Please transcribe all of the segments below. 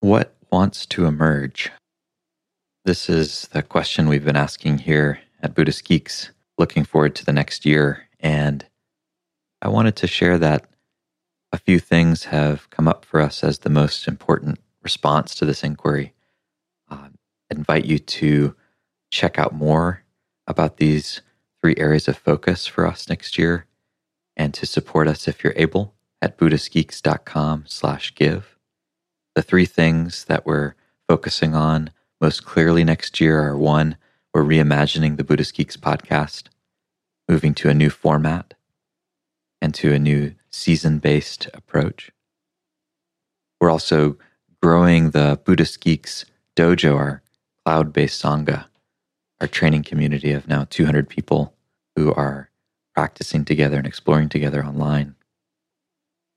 What wants to emerge? This is the question we've been asking here at Buddhist Geeks, looking forward to the next year. And I wanted to share that a few things have come up for us as the most important response to this inquiry. Uh, invite you to check out more about these three areas of focus for us next year and to support us if you're able at buddhistgeeks.com slash give. The three things that we're focusing on most clearly next year are one, we're reimagining the Buddhist Geeks podcast, moving to a new format and to a new season based approach. We're also growing the Buddhist Geeks Dojo, our cloud based Sangha, our training community of now 200 people who are practicing together and exploring together online.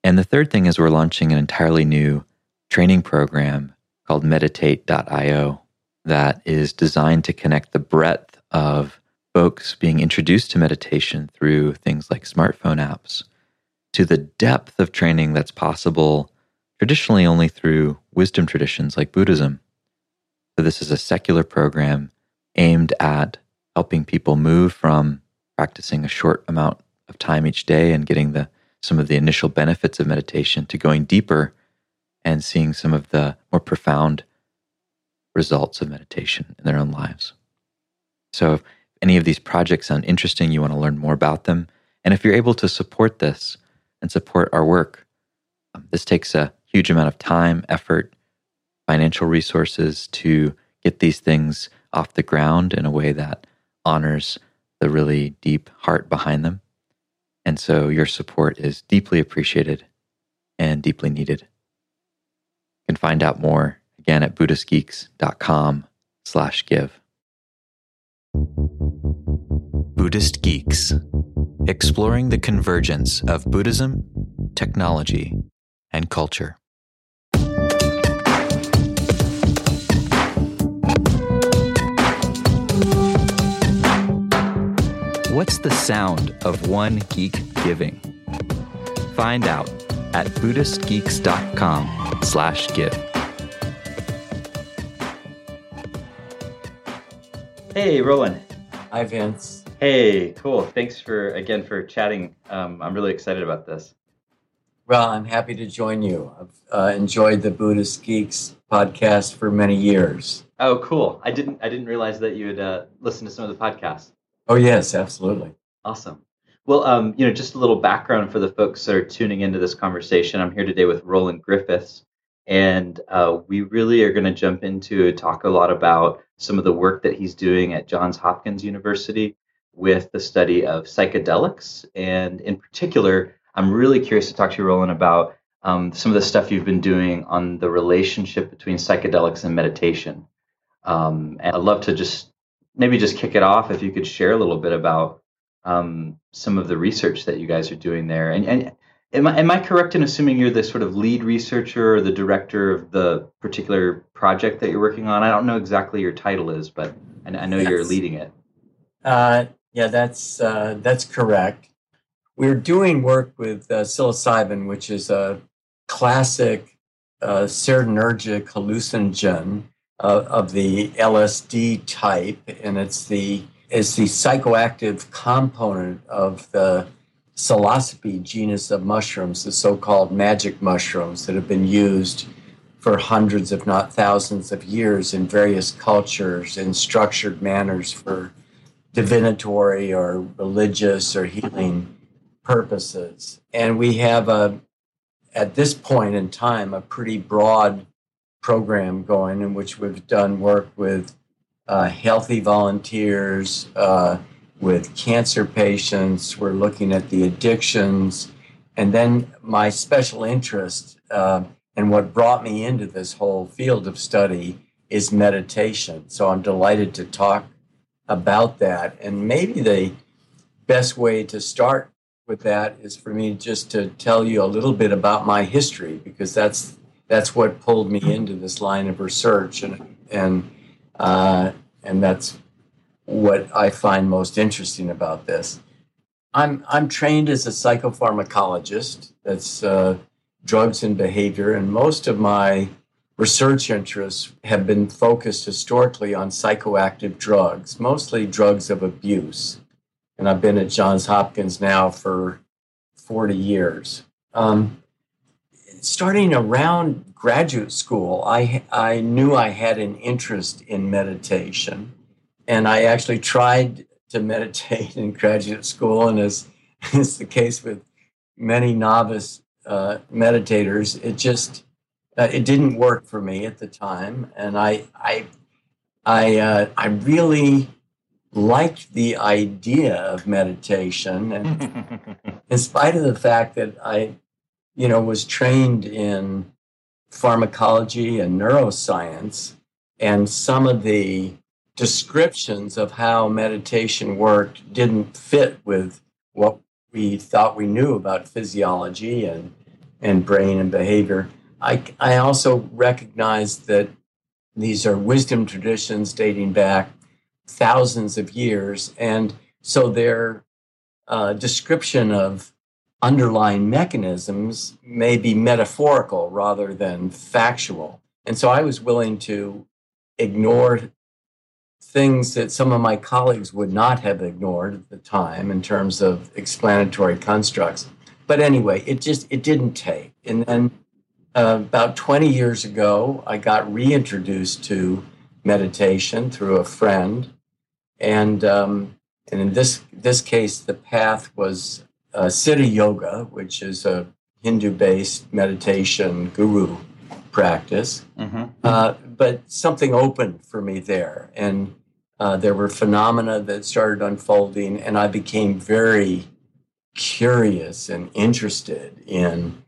And the third thing is we're launching an entirely new training program called meditate.io that is designed to connect the breadth of folks being introduced to meditation through things like smartphone apps to the depth of training that's possible traditionally only through wisdom traditions like Buddhism. So, this is a secular program aimed at helping people move from practicing a short amount of time each day and getting the some of the initial benefits of meditation to going deeper and seeing some of the more profound results of meditation in their own lives. So, if any of these projects sound interesting, you want to learn more about them, and if you're able to support this and support our work, um, this takes a huge amount of time, effort, financial resources to get these things off the ground in a way that honors the really deep heart behind them. And so your support is deeply appreciated and deeply needed. You can find out more again at buddhistgeeks.com slash give. Buddhist Geeks, exploring the convergence of Buddhism, technology, and culture. What's the sound of one geek giving? Find out at buddhistgeeks.com slash give. Hey, Roland. Hi, Vince. Hey, cool. Thanks for, again, for chatting. Um, I'm really excited about this. Well, I'm happy to join you. I've uh, enjoyed the Buddhist Geeks podcast for many years. Oh, cool. I didn't, I didn't realize that you had uh, listened to some of the podcasts. Oh, yes, absolutely. Awesome. Well, um, you know, just a little background for the folks that are tuning into this conversation. I'm here today with Roland Griffiths, and uh, we really are going to jump into talk a lot about some of the work that he's doing at Johns Hopkins University with the study of psychedelics. And in particular, I'm really curious to talk to you, Roland, about um, some of the stuff you've been doing on the relationship between psychedelics and meditation. Um, and I'd love to just maybe just kick it off if you could share a little bit about um, some of the research that you guys are doing there. And, and am, I, am I correct in assuming you're the sort of lead researcher or the director of the particular project that you're working on? I don't know exactly your title is, but I, I know yes. you're leading it. Uh, yeah, that's uh, that's correct. We're doing work with uh, psilocybin, which is a classic uh, serotonergic hallucinogen uh, of the LSD type, and it's the is the psychoactive component of the psilocybe genus of mushrooms, the so-called magic mushrooms that have been used for hundreds, if not thousands, of years in various cultures in structured manners for divinatory or religious or healing purposes. And we have a at this point in time a pretty broad program going in which we've done work with uh, healthy volunteers, uh, with cancer patients. We're looking at the addictions. And then my special interest uh, and what brought me into this whole field of study is meditation. So I'm delighted to talk about that. And maybe the best way to start with that is for me just to tell you a little bit about my history because that's that's what pulled me into this line of research and and uh, and that's what I find most interesting about this. I'm I'm trained as a psychopharmacologist. That's uh, drugs and behavior, and most of my research interests have been focused historically on psychoactive drugs, mostly drugs of abuse. And I've been at Johns Hopkins now for 40 years. Um, starting around graduate school, I, I knew I had an interest in meditation. And I actually tried to meditate in graduate school. And as is the case with many novice uh, meditators, it just uh, it didn't work for me at the time, and I I I uh, I really liked the idea of meditation, and in spite of the fact that I, you know, was trained in pharmacology and neuroscience, and some of the descriptions of how meditation worked didn't fit with what we thought we knew about physiology and and brain and behavior. I, I also recognize that these are wisdom traditions dating back thousands of years. And so their uh, description of underlying mechanisms may be metaphorical rather than factual. And so I was willing to ignore things that some of my colleagues would not have ignored at the time in terms of explanatory constructs. But anyway, it just it didn't take. And then uh, about 20 years ago, I got reintroduced to meditation through a friend, and um, and in this this case, the path was uh, Siddha Yoga, which is a Hindu-based meditation guru practice. Mm-hmm. Uh, but something opened for me there, and uh, there were phenomena that started unfolding, and I became very curious and interested in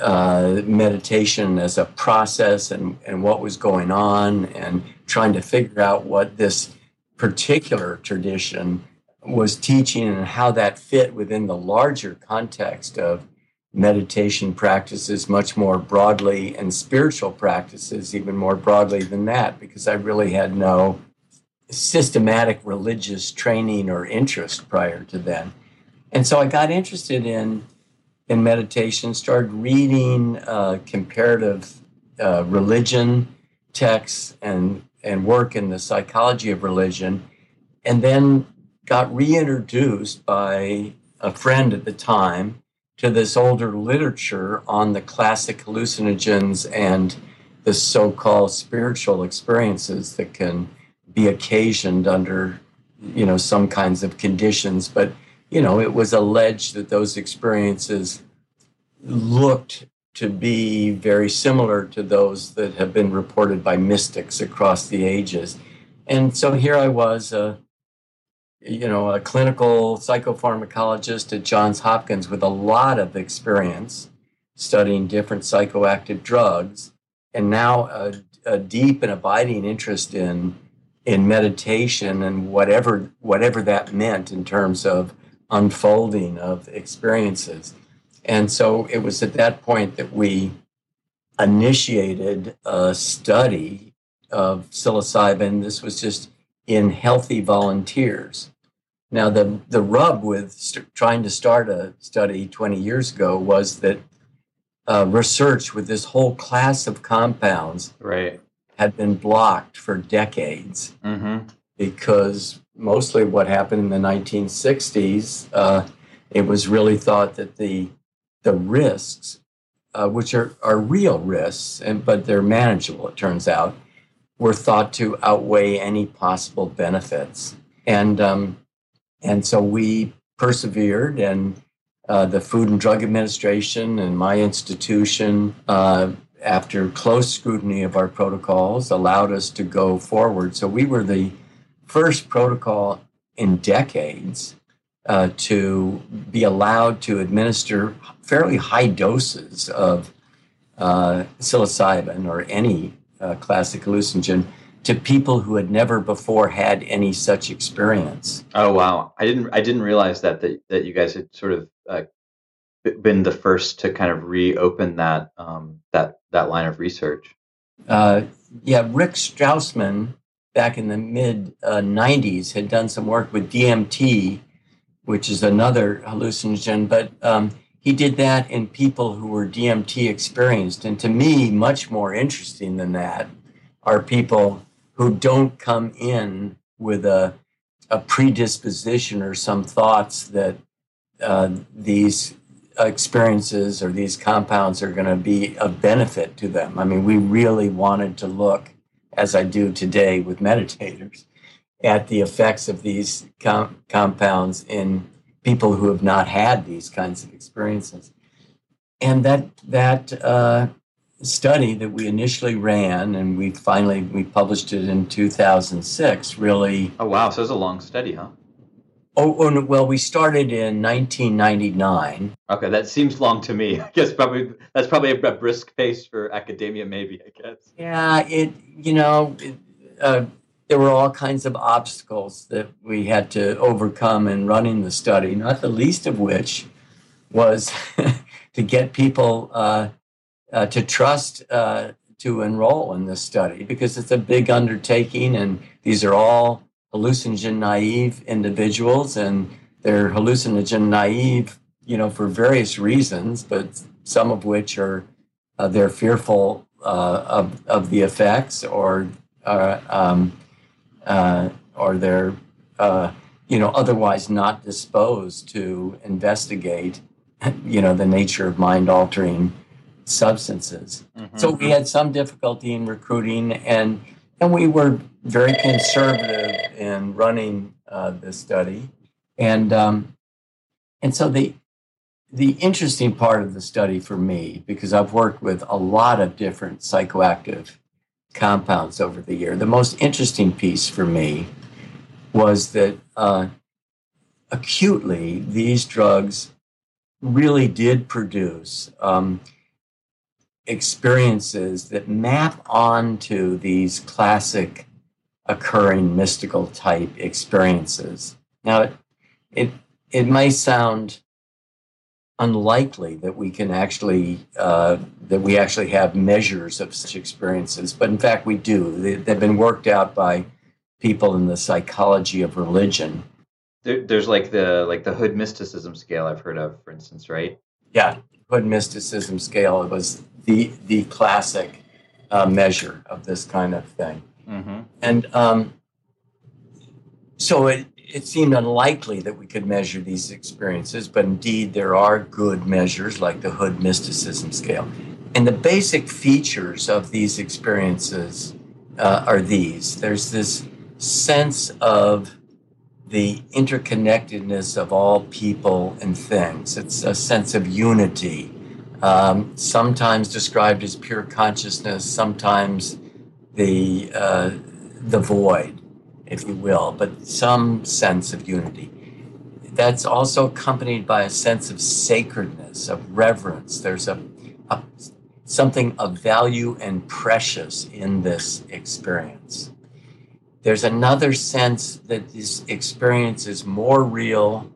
uh, meditation as a process and, and what was going on and trying to figure out what this particular tradition was teaching and how that fit within the larger context of meditation practices much more broadly and spiritual practices even more broadly than that because I really had no systematic religious training or interest prior to then. And so I got interested in in meditation, started reading uh, comparative uh, religion texts and, and work in the psychology of religion, and then got reintroduced by a friend at the time to this older literature on the classic hallucinogens and the so called spiritual experiences that can be occasioned under you know some kinds of conditions but you know, it was alleged that those experiences looked to be very similar to those that have been reported by mystics across the ages. And so here I was, a, you know, a clinical psychopharmacologist at Johns Hopkins with a lot of experience studying different psychoactive drugs, and now a, a deep and abiding interest in in meditation and whatever whatever that meant in terms of unfolding of experiences. And so it was at that point that we initiated a study of psilocybin. This was just in healthy volunteers. Now, the, the rub with st- trying to start a study 20 years ago was that uh, research with this whole class of compounds right. had been blocked for decades mm-hmm. because mostly what happened in the 1960s, uh, it was really thought that the the risks, uh, which are, are real risks, and but they're manageable, it turns out, were thought to outweigh any possible benefits. And um, and so we persevered, and uh, the Food and Drug Administration and my institution, uh, after close scrutiny of our protocols, allowed us to go forward. So we were the first protocol in decades uh, to be allowed to administer fairly high doses of uh, psilocybin or any uh, classic hallucinogen to people who had never before had any such experience. Oh wow! I didn't I didn't realize that that, that you guys had sort of uh, been the first to kind of reopen that um, that that line of research. Uh, yeah, Rick Strassman back in the mid uh, 90s had done some work with DMT, which is another hallucinogen, but um, he did that in people who were DMT experienced. And to me, much more interesting than that are people who don't come in with a, a predisposition or some thoughts that uh, these experiences or these compounds are going to be of benefit to them. I mean, we really wanted to look, as I do today with meditators, at the effects of these com- compounds in people who have not had these kinds of experiences. And that that uh, study that we initially ran, and we finally we published it in 2006. Really. Oh wow! So it's a long study, huh? Oh, oh, well, we started in 1999. Okay, that seems long to me. I guess probably that's probably a, brisk pace for academia, maybe. I guess. Yeah, it. You know, it, uh, there were all kinds of obstacles that we had to overcome in running the study. Not the least of which was to get people uh, uh, to trust uh, to enroll in this study because it's a big undertaking, and these are all hallucinogen naive individuals, and they're hallucinogen naive, you know, for various reasons, but some of which are uh, they're fearful uh, of of the effects, or uh, um, uh, or they're you know otherwise not disposed to investigate, you know, the nature of mind altering substances. Mm-hmm. So we had some difficulty in recruiting and and we were very conservative in running uh, this study, and um, and so the the interesting part of the study for me, because I've worked with a lot of different psychoactive compounds over the year, the most interesting piece for me was that uh, acutely these drugs really did produce um, experiences that map onto these classic occurring mystical type experiences. Now, it, it, it may sound unlikely that we can actually uh, that we actually have measures of such experiences, but in fact we do. They, have been worked out by people in the psychology of religion. There, there's like the like the Hood mysticism scale I've heard of, for instance, right? Yeah, Hood mysticism scale. It was the the classic uh, measure of this kind of thing. Mm-hmm. And um, so it, it seemed unlikely that we could measure these experiences, but indeed there are good measures like the Hood mysticism scale. And the basic features of these experiences uh, are these there's this sense of the interconnectedness of all people and things, it's a sense of unity um, sometimes described as pure consciousness, sometimes the uh, the void, if you will, but some sense of unity. That's also accompanied by a sense of sacredness, of reverence. There's a, a something of value and precious in this experience. There's another sense that this experience is more real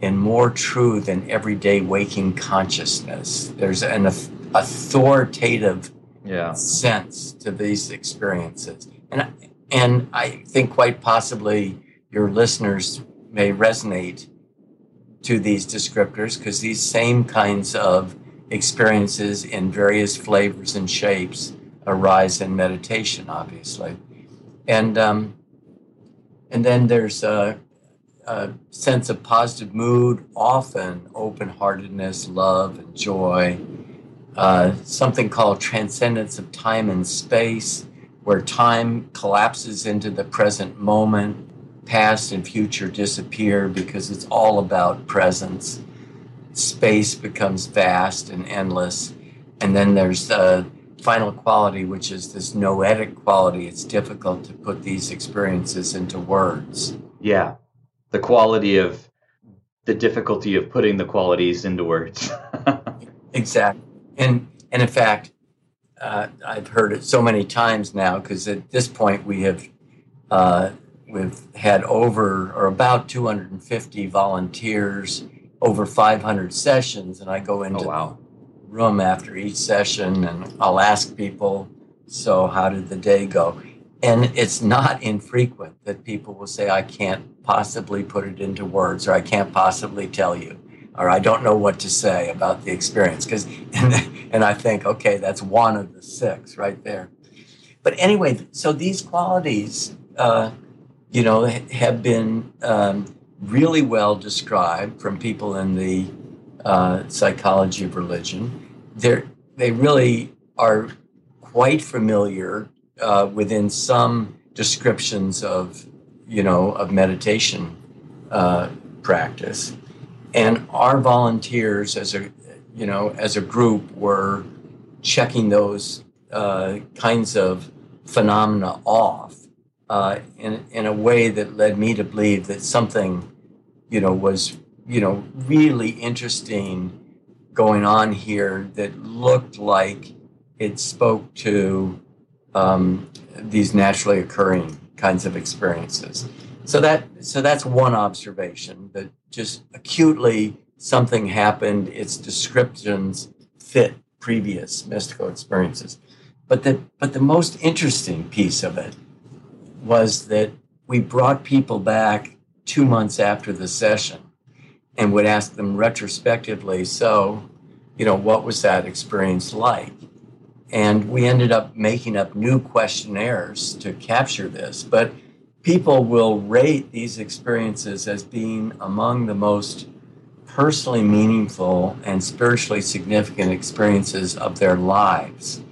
and more true than everyday waking consciousness. There's an authoritative yeah. sense to these experiences. And, and I think quite possibly your listeners may resonate to these descriptors because these same kinds of experiences in various flavors and shapes arise in meditation, obviously. And, um, and then there's uh, a sense of positive mood, often open heartedness, love, and joy. Uh, something called transcendence of time and space, where time collapses into the present moment, past and future disappear because it's all about presence. Space becomes vast and endless. And then there's the final quality, which is this noetic quality. It's difficult to put these experiences into words. Yeah the quality of the difficulty of putting the qualities into words. exactly. And and in fact, uh, I've heard it so many times now because at this point we have uh, we've had over or about 250 volunteers, over 500 sessions, and I go into oh, wow. the room after each session and I'll ask people, "So how did the day go?" And it's not infrequent that people will say, I can't possibly put it into words or I can't possibly tell you. or I don't know what to say about the experience. Because and, and I think, okay, that's one of the six right there. But anyway, so these qualities, uh, you know, have been um, really well described from people in the uh, psychology of religion. They're, they really are quite familiar uh, within some descriptions of, you know, of meditation uh, practice. And our volunteers, as a, you know, as a group, were checking those uh, kinds of phenomena off uh, in, in a way that led me to believe that something, you know, was, you know, really interesting going on here that looked like it spoke to um, these naturally occurring kinds of experiences. So that so that's one observation that just acutely something happened. Its descriptions fit previous mystical experiences. But the but the most interesting piece of it was that we brought people back two months after the session and would ask them retrospectively, so, you know, what was that experience like? And we ended up making up new questionnaires to capture this. But people will rate these experiences as being among the most personally meaningful and spiritually significant experiences of their lives.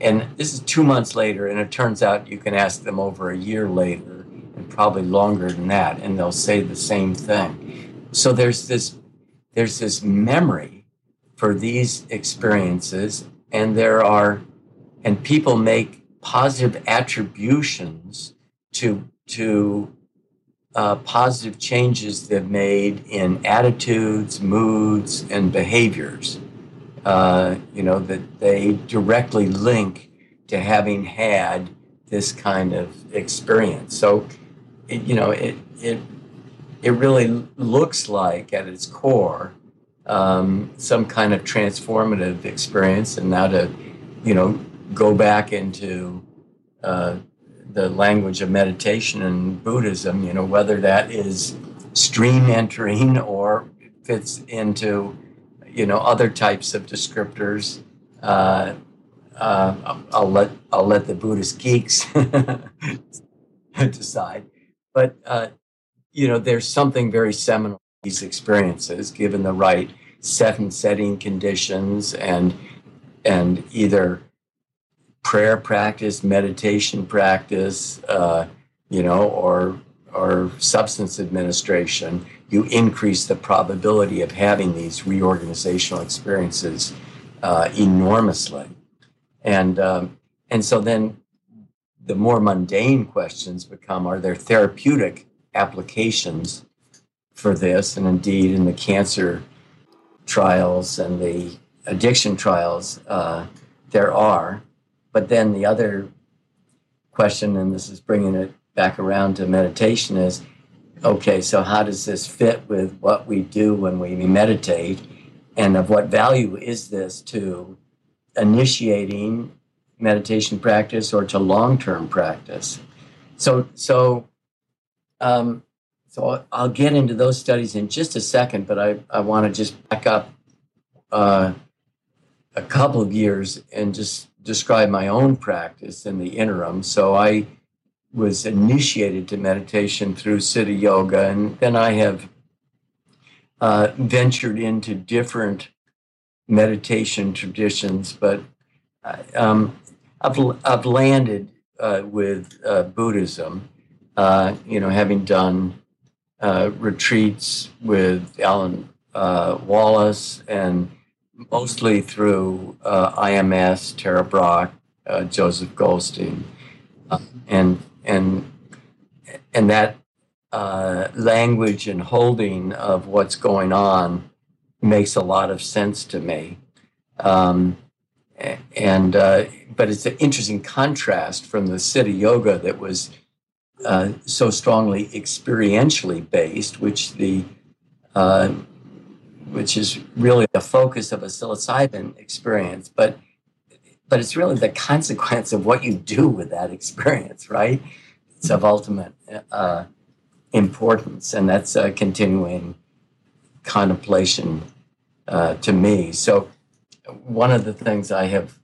And this is two months later, and it turns out you can ask them over a year later, and probably longer than that, and they'll say the same thing. So there's this there's this memory for these experiences, and there are and people make positive attributions to to uh, positive changes they've made in attitudes, moods, and behaviors uh, you know, that they directly link to having had this kind of experience. So, it, you know, it, it, it really looks like at its core um, some kind of transformative experience. And now to, you know, go back into uh, the language of meditation and Buddhism, you know, whether that is stream entering or fits into you know other types of descriptors. Uh, uh, I'll let I'll let the Buddhist geeks decide, but uh, you know there's something very seminal in these experiences, given the right set and setting conditions, and and either prayer practice, meditation practice, uh, you know, or or substance administration you increase the probability of having these reorganizational experiences uh, enormously. And, um, and so then the more mundane questions become are there therapeutic applications for this? And indeed, in the cancer trials and the addiction trials, uh, there are. But then the other question, and this is bringing it back around to meditation, is okay, so how does this fit with what we do when we meditate? And of what value is this to initiating meditation practice or to long term practice? So, so, um, so I'll get into those studies in just a second, but I, I want to just back up uh, a couple of years and just describe my own practice in the interim. So I was initiated to meditation through Siddha Yoga, and then I have uh, ventured into different meditation traditions, but uh, um, I've, I've landed uh, with uh, Buddhism, uh, you know, having done uh, retreats with Alan Wallace and mostly through IMS, Tara Brach, Joseph Goldstein, and and and that uh, language and holding of what's going on makes a lot of sense to me. Um, and uh, but it's an interesting contrast from the Siddha Yoga that was uh, so strongly experientially based, which the uh, which is really the focus of a psilocybin experience, but but it's really the consequence of what you do with that experience, right? It's of ultimate uh, importance, and that's a continuing contemplation uh, to me. So, one of the things I have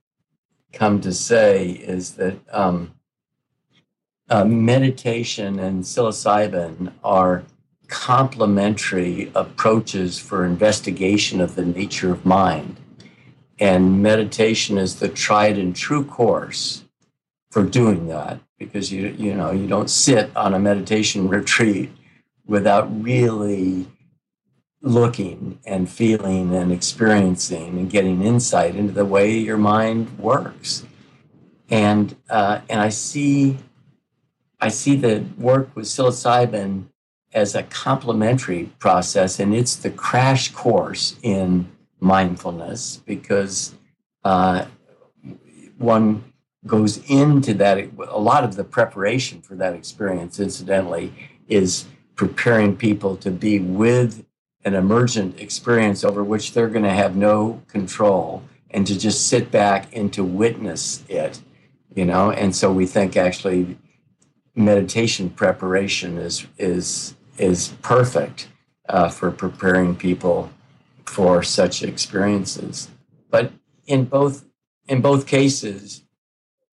come to say is that um, uh, meditation and psilocybin are complementary approaches for investigation of the nature of mind. And meditation is the tried and true course for doing that because you you know you don't sit on a meditation retreat without really looking and feeling and experiencing and getting insight into the way your mind works and uh, and I see I see the work with psilocybin as a complementary process and it's the crash course in mindfulness because uh, one goes into that a lot of the preparation for that experience incidentally is preparing people to be with an emergent experience over which they're going to have no control and to just sit back and to witness it you know? And so we think actually meditation preparation is is is perfect uh, for preparing people for such experiences but in both in both cases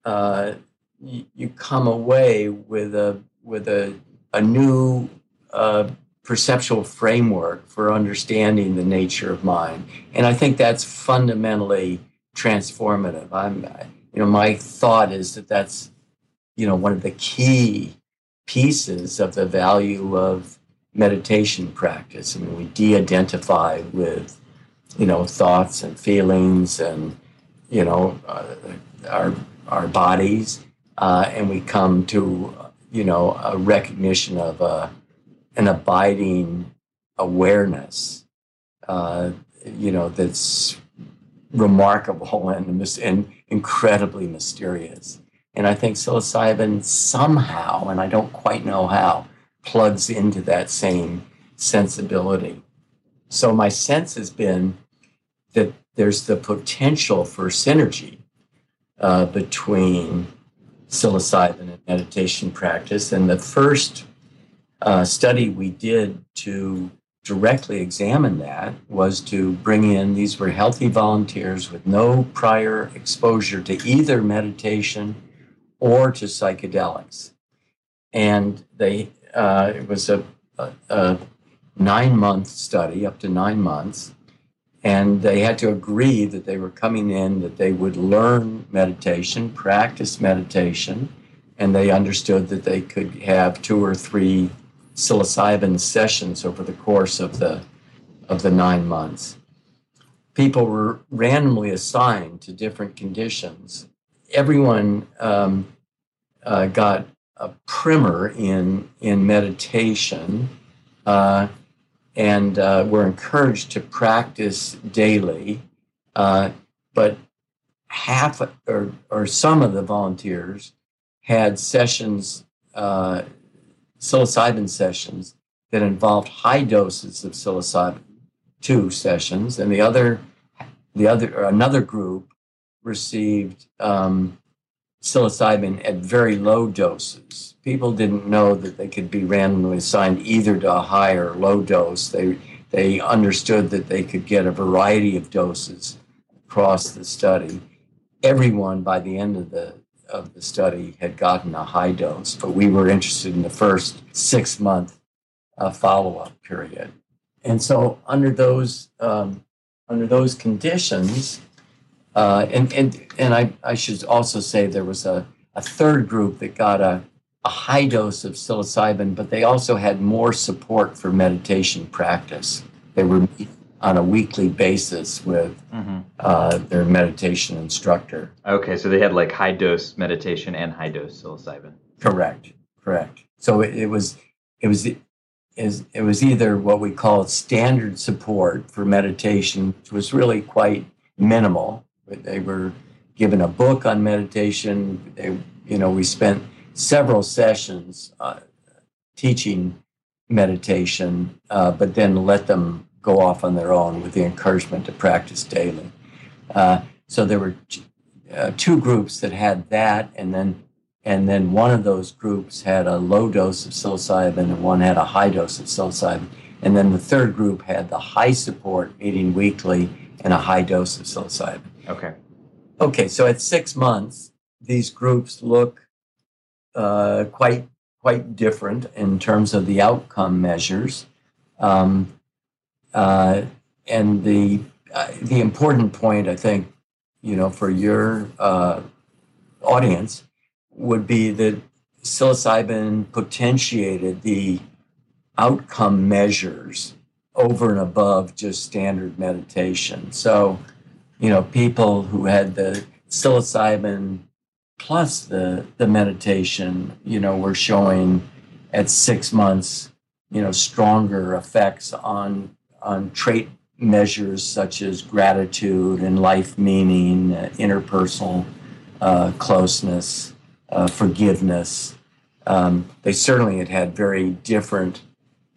uh, you, you, come away with a with a a new uh, perceptual framework for understanding the nature of mind, and I think that's fundamentally transformative. I'm, you know, my thought is that that's, you know, one of the key pieces of the value of meditation practice. I mean, we de-identify with, you know, thoughts and feelings and, you know, uh, our our bodies, uh, and we come to you know a recognition of uh, an abiding awareness, uh, you know, that's remarkable and, and incredibly mysterious. And I think psilocybin somehow, and I don't quite know how, plugs into that same sensibility. So my sense has been that there's the potential for synergy uh, between psilocybin and meditation practice. And the first uh, study we did to directly examine that was to bring in these were healthy volunteers with no prior exposure to either meditation or to psychedelics. And they uh, it was a, a, a nine month study, up to nine months and they had to agree that they were coming in that they would learn meditation practice meditation and they understood that they could have two or three psilocybin sessions over the course of the of the nine months people were randomly assigned to different conditions everyone um, uh, got a primer in in meditation uh, and uh, were encouraged to practice daily. Uh, but half or, or some of the volunteers had sessions, uh, psilocybin sessions, that involved high doses of psilocybin, two sessions, and the other, the other, another group received um, psilocybin at very low doses. People didn't know that they could be randomly assigned either to a high or low dose. They they understood that they could get a variety of doses across the study. Everyone by the end of the of the study had gotten a high dose, but we were interested in the first six month uh, follow up period. And so under those um, under those conditions, uh, and and and I, I should also say there was a, a third group that got a, a high dose of psilocybin, but they also had more support for meditation practice. They were on a weekly basis with mm-hmm. uh, their meditation instructor. Okay, so they had like high dose meditation and high dose psilocybin. Correct, correct. So it, it was it was is it was either what we call standard support for meditation, which was really quite minimal, they were given a book on meditation. They, you know, we spent several sessions uh, teaching meditation, uh, but then let them go off on their own with the encouragement to practice daily. Uh, so there were uh, two groups that had that, and then and then one of those groups had a low dose of psilocybin, and one had a high dose of psilocybin. And then the third group had the high support, meeting weekly, and a high dose of psilocybin. Okay. Okay, so at six months, these groups look uh, quite quite different in terms of the outcome measures, um, uh, and the uh, the important point I think you know for your uh, audience would be that psilocybin potentiated the outcome measures over and above just standard meditation. So, you know, people who had the psilocybin plus the the meditation, you know, were showing at six months, you know, stronger effects on on trait measures such as gratitude and life meaning, uh, interpersonal uh, closeness, uh, forgiveness. Um, they certainly had had very different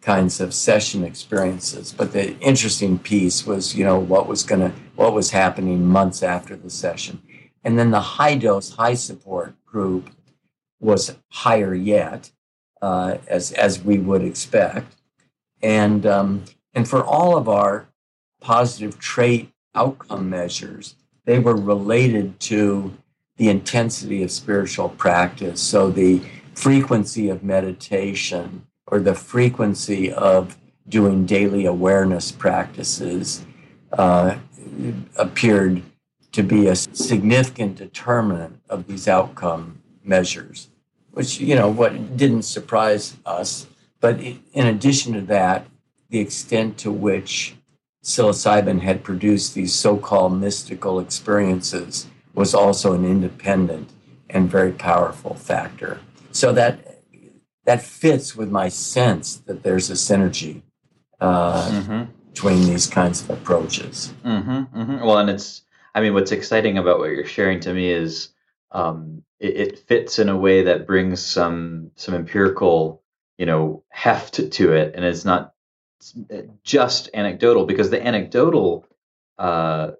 kinds of session experiences. But the interesting piece was, you know, what was going to, what was happening months after the session. And then the high dose, high support group was higher yet, uh, as as we would expect. And um, and for all of our positive trait outcome measures, they were related to the intensity of spiritual practice. So the frequency of meditation, or the frequency of doing daily awareness practices uh, appeared to be a significant determinant of these outcome measures, which, you know, what didn't surprise us. But in addition to that, the extent to which psilocybin had produced these so called mystical experiences was also an independent and very powerful factor. So that that fits with my sense that there's a synergy uh, mm-hmm. Between these kinds of approaches. Mm-hmm, mm-hmm. Well, and it's, I mean, what's exciting about what you're sharing to me is um, it, it, fits in a way that brings some some empirical, you know, heft to it, and it's not just anecdotal because the anecdotal uh,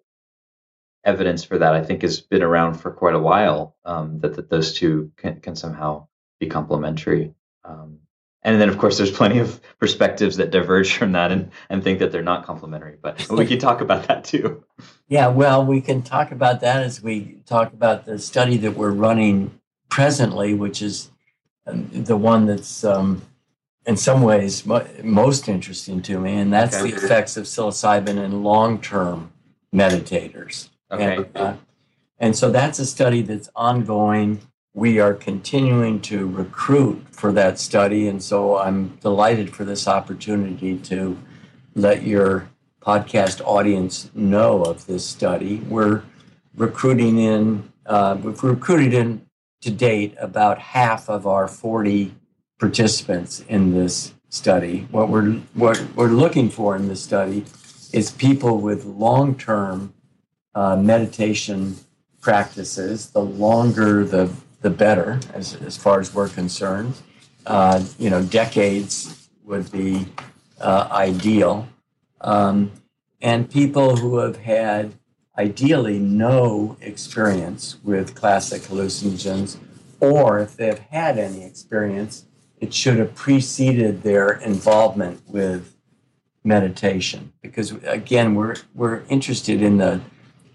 evidence for that I think has been around for quite a while. Um, that, that those two can, can somehow be complementary. Um, and then, of course, there's plenty of perspectives that diverge from that and, and think that they're not complementary. But we can talk about that too. Yeah, well, we can talk about that as we talk about the study that we're running presently, which is um, the one that's um, in some ways most interesting to me, and that's okay. the effects of psilocybin in long term meditators. Okay. And, uh, and so that's a study that's ongoing we are continuing to recruit for that study. And so I'm delighted for this opportunity to let your podcast audience know of this study. We're recruiting in, uh, we've recruited in to date about half of our 40 participants in this study. What we're, what we're looking for in this study is people with long term uh, meditation practices. The longer the the better as, as far as we're concerned. Uh, you know, decades would be uh, ideal. Um, and people who have had ideally no experience with classic hallucinogens, or if they've had any experience, it should have preceded their involvement with meditation. Because again, we're we're interested in the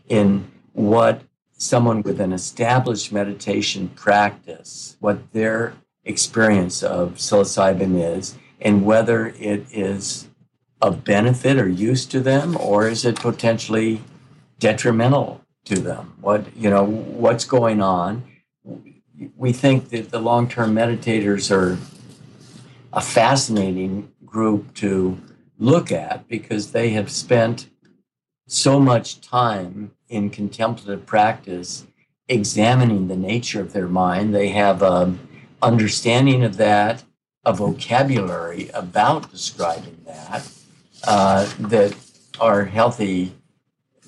in what someone with an established meditation practice what their experience of psilocybin is and whether it is of benefit or use to them or is it potentially detrimental to them? What you know what's going on? We think that the long-term meditators are a fascinating group to look at because they have spent so much time in contemplative practice examining the nature of their mind. They have an understanding of that, a vocabulary about describing that, uh, that our healthy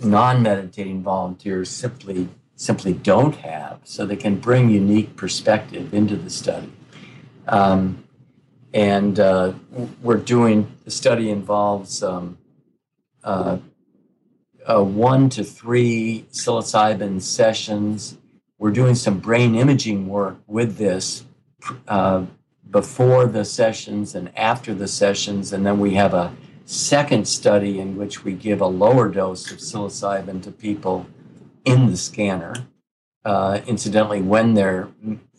non-meditating volunteers simply simply don't have. So they can bring unique perspective into the study. Um, and uh, we're doing the study involves um, uh, uh, one to three psilocybin sessions. We're doing some brain imaging work with this uh, before the sessions and after the sessions, and then we have a second study in which we give a lower dose of psilocybin to people in the scanner. Uh, incidentally, when they're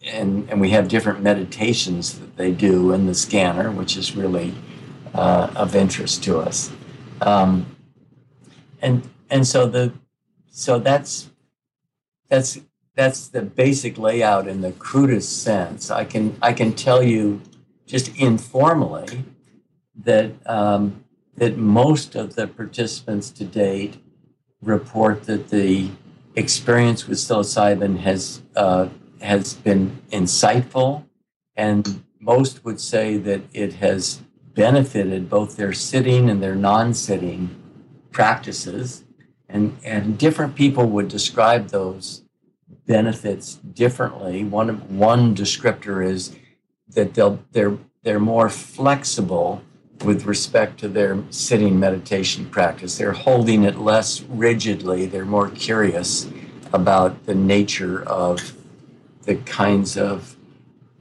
and and we have different meditations that they do in the scanner, which is really uh, of interest to us. Um, and and so the so that's that's that's the basic layout in the crudest sense. I can I can tell you just informally that um, that most of the participants to date report that the experience with psilocybin has uh, has been insightful, and most would say that it has benefited both their sitting and their non-sitting practices, and and different people would describe those benefits differently. One one descriptor is that they'll they're they're more flexible with respect to their sitting meditation practice. They're holding it less rigidly. They're more curious about the nature of the kinds of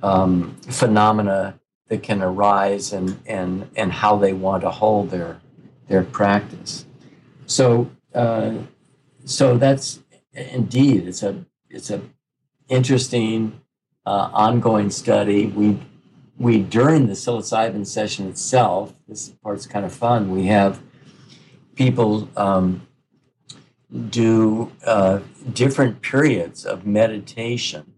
um, phenomena that can arise and, and, and how they want to hold their, their practice. So, uh, so that's indeed, it's a, it's a interesting uh, ongoing study. We we during the psilocybin session itself, this part's kind of fun. We have people um, do uh, different periods of meditation,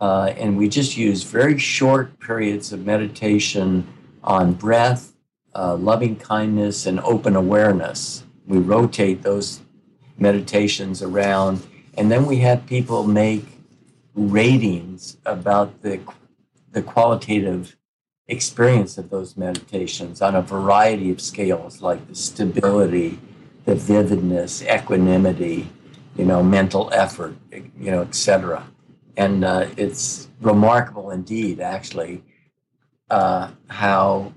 uh, and we just use very short periods of meditation on breath, uh, loving kindness, and open awareness. We rotate those meditations around, and then we have people make ratings about the the qualitative experience of those meditations on a variety of scales, like the stability, the vividness, equanimity, you know, mental effort, you know, etc. And uh, it's remarkable indeed, actually, uh, how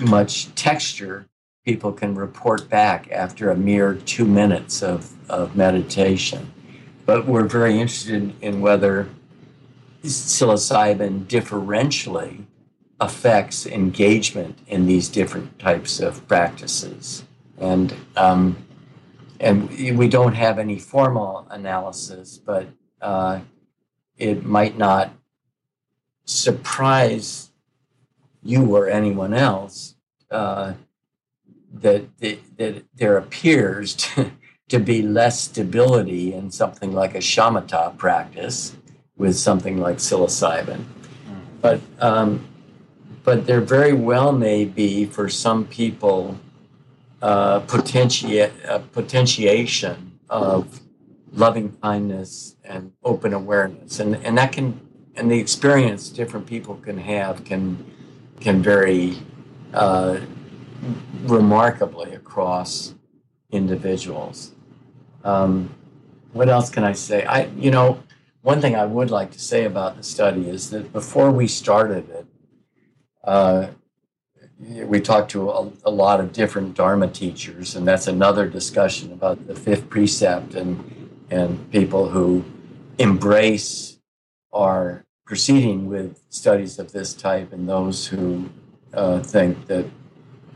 much texture people can report back after a mere two minutes of, of meditation. But we're very interested in whether psilocybin differentially affects engagement in these different types of practices. And, um, and we don't have any formal analysis, but uh, it might not surprise you or anyone else uh, that, that, that there appears to, to be less stability in something like a shamatha practice with something like psilocybin. But, um, but there very well may be for some people uh, potentia- uh, potentiation of loving kindness and open awareness. And, and that can, and the experience different people can have can, can vary uh, remarkably across individuals. Um, what else can I say? I, you know, one thing I would like to say about the study is that before we started it, uh, we talked to a, a, lot of different Dharma teachers, and that's another discussion about the fifth precept and and people who embrace our proceeding with studies of this type, and those who uh, think that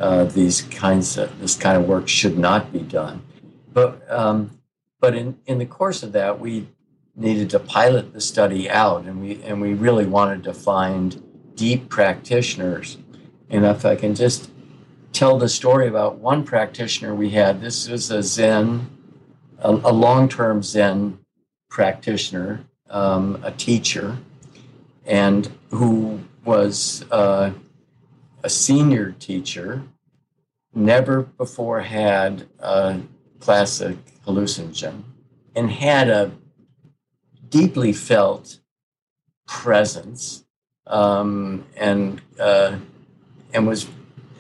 uh, these kinds of this kind of work should not be done. But um, but in in the course of that, we needed to pilot the study out, and we and we really wanted to find deep practitioners. And if I can just tell the story about one practitioner we had, this was a Zen, a, a long-term Zen practitioner, um, a teacher, and who was uh, a senior teacher, never before had a classic hallucinogen, and had a deeply felt presence um, and uh, and was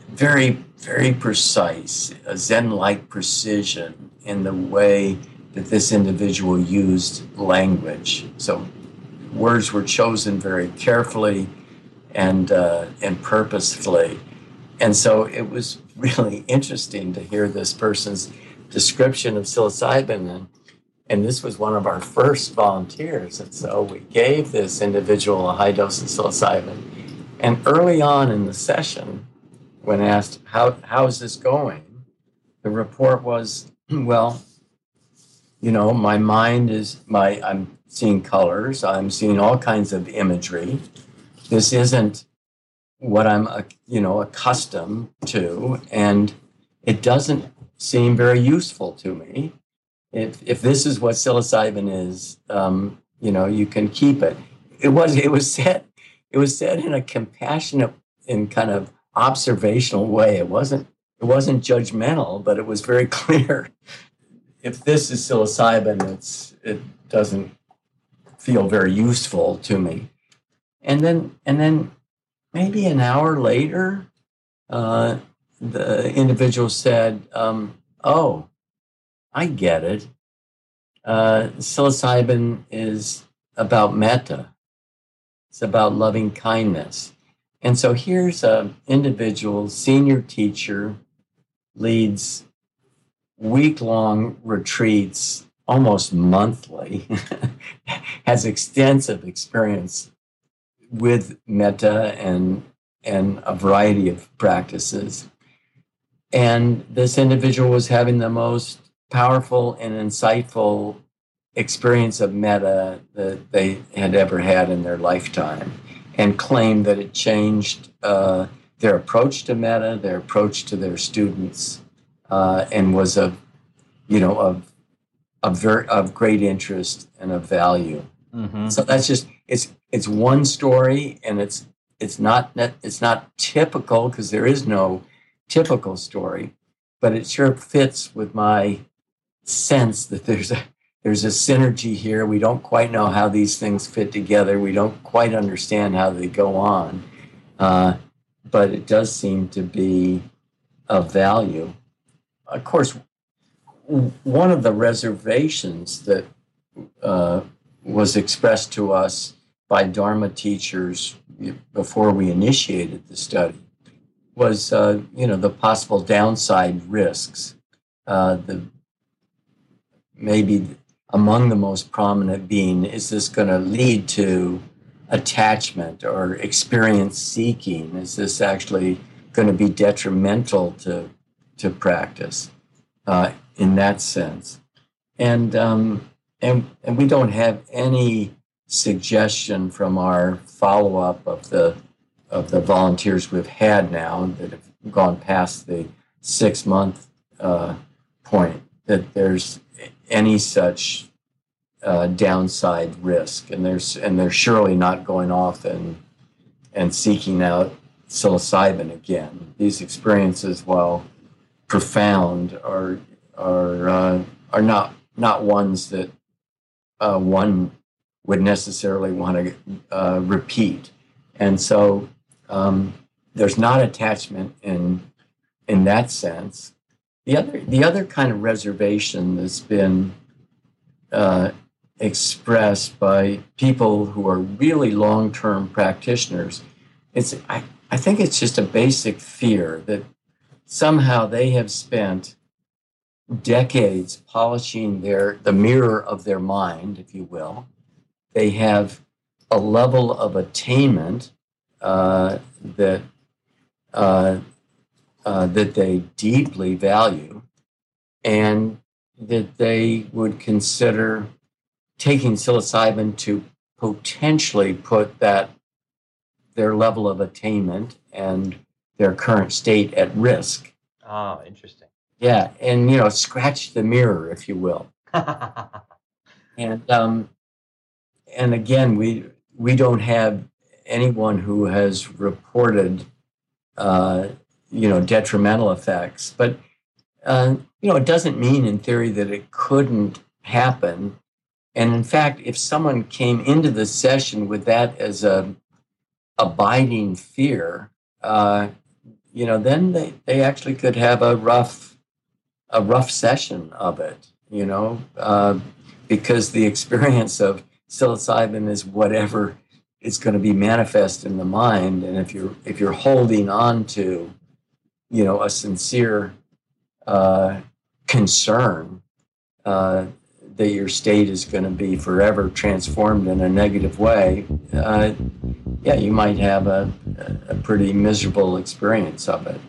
very very precise, a Zen-like precision in the way that this individual used language. So words were chosen very carefully and uh, and purposefully, and so it was really interesting to hear this person's description of psilocybin and and this was one of our first volunteers. And so we gave this individual a high dose of psilocybin. And early on in the session, when asked, how, how is this going? The report was, well, you know, my mind is, my, I'm seeing colors, I'm seeing all kinds of imagery. This isn't what I'm, uh, you know, accustomed to, and it doesn't seem very useful to me. If, if this is what psilocybin is, um, you know, you can keep it. It was, it was said, it was said in a compassionate and kind of observational way. It wasn't it wasn't judgmental, but it was very clear. If this is psilocybin, it's it doesn't feel very useful to me. And then and then maybe an hour later, uh, the individual said, um, "Oh, I get it. Uh, psilocybin is about metta. It's about loving kindness. And so here's an individual, senior teacher, leads week long retreats almost monthly, has extensive experience with metta and, and a variety of practices. And this individual was having the most powerful and insightful experience of metta that they had ever had in their lifetime and claimed that it changed uh, their approach to metta, their approach to their students, uh, and was of, you know, of of, very, of great interest and of value. Mm-hmm. So that's just it's it's one story, and it's it's not it's not typical because there is no typical story, but it sure fits with my sense that there's a there's a synergy here. We don't quite know how these things fit together. We don't quite understand how they go on. Uh, but it does seem to be of value. Of course, one of the reservations that uh, was expressed to us by Dharma teachers before we initiated the study was, uh, you know, the possible downside risks. Uh, the maybe among the most prominent being is this going to lead to attachment or experience seeking? Is this actually going to be detrimental to, to practice uh, in that sense? And, um, and, and we don't have any suggestion from our follow up of the, of the volunteers we've had now that have gone past the six month uh, point that there's any such uh, downside risk, and there's and they're surely not going off and and seeking out psilocybin again. These experiences, while profound, are are uh, are not not ones that uh, one would necessarily want to uh, repeat, and so um, there's not attachment in in that sense. The other the other kind of reservation that's been uh, expressed by people who are really long term practitioners. It's, I, I think it's just a basic fear that somehow they have spent decades polishing their the mirror of their mind, if you will. They have a level of attainment uh, that uh, uh, that they deeply value, and that they would consider taking psilocybin to potentially put that their level of attainment and their current state at risk. Oh, interesting. Yeah, and you know, scratch the mirror, if you will. and um, and again, we we don't have anyone who has reported, uh, you know, detrimental effects. But uh, you know, it doesn't mean in theory that it couldn't happen and in fact, if someone came into the session with that as a abiding fear, uh, you know, then they, they actually could have a rough a rough session of it, you know, uh, because the experience of psilocybin is whatever is going to be manifest in the mind, and if you're if you're holding on to, you know, a sincere uh, concern, uh, that your state is going to be forever transformed in a negative way, uh, yeah, you might have a, a pretty miserable experience of it.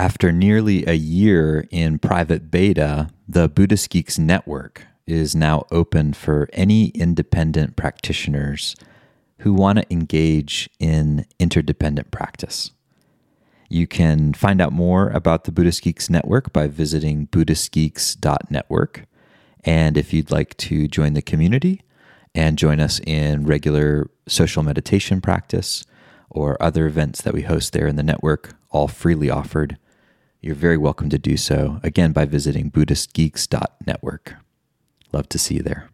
After nearly a year in private beta, the Buddhist Geeks Network is now open for any independent practitioners who want to engage in interdependent practice. You can find out more about the Buddhist Geeks Network by visiting BuddhistGeeks.network. And if you'd like to join the community and join us in regular social meditation practice or other events that we host there in the network, all freely offered, you're very welcome to do so, again, by visiting BuddhistGeeks.network. Love to see you there.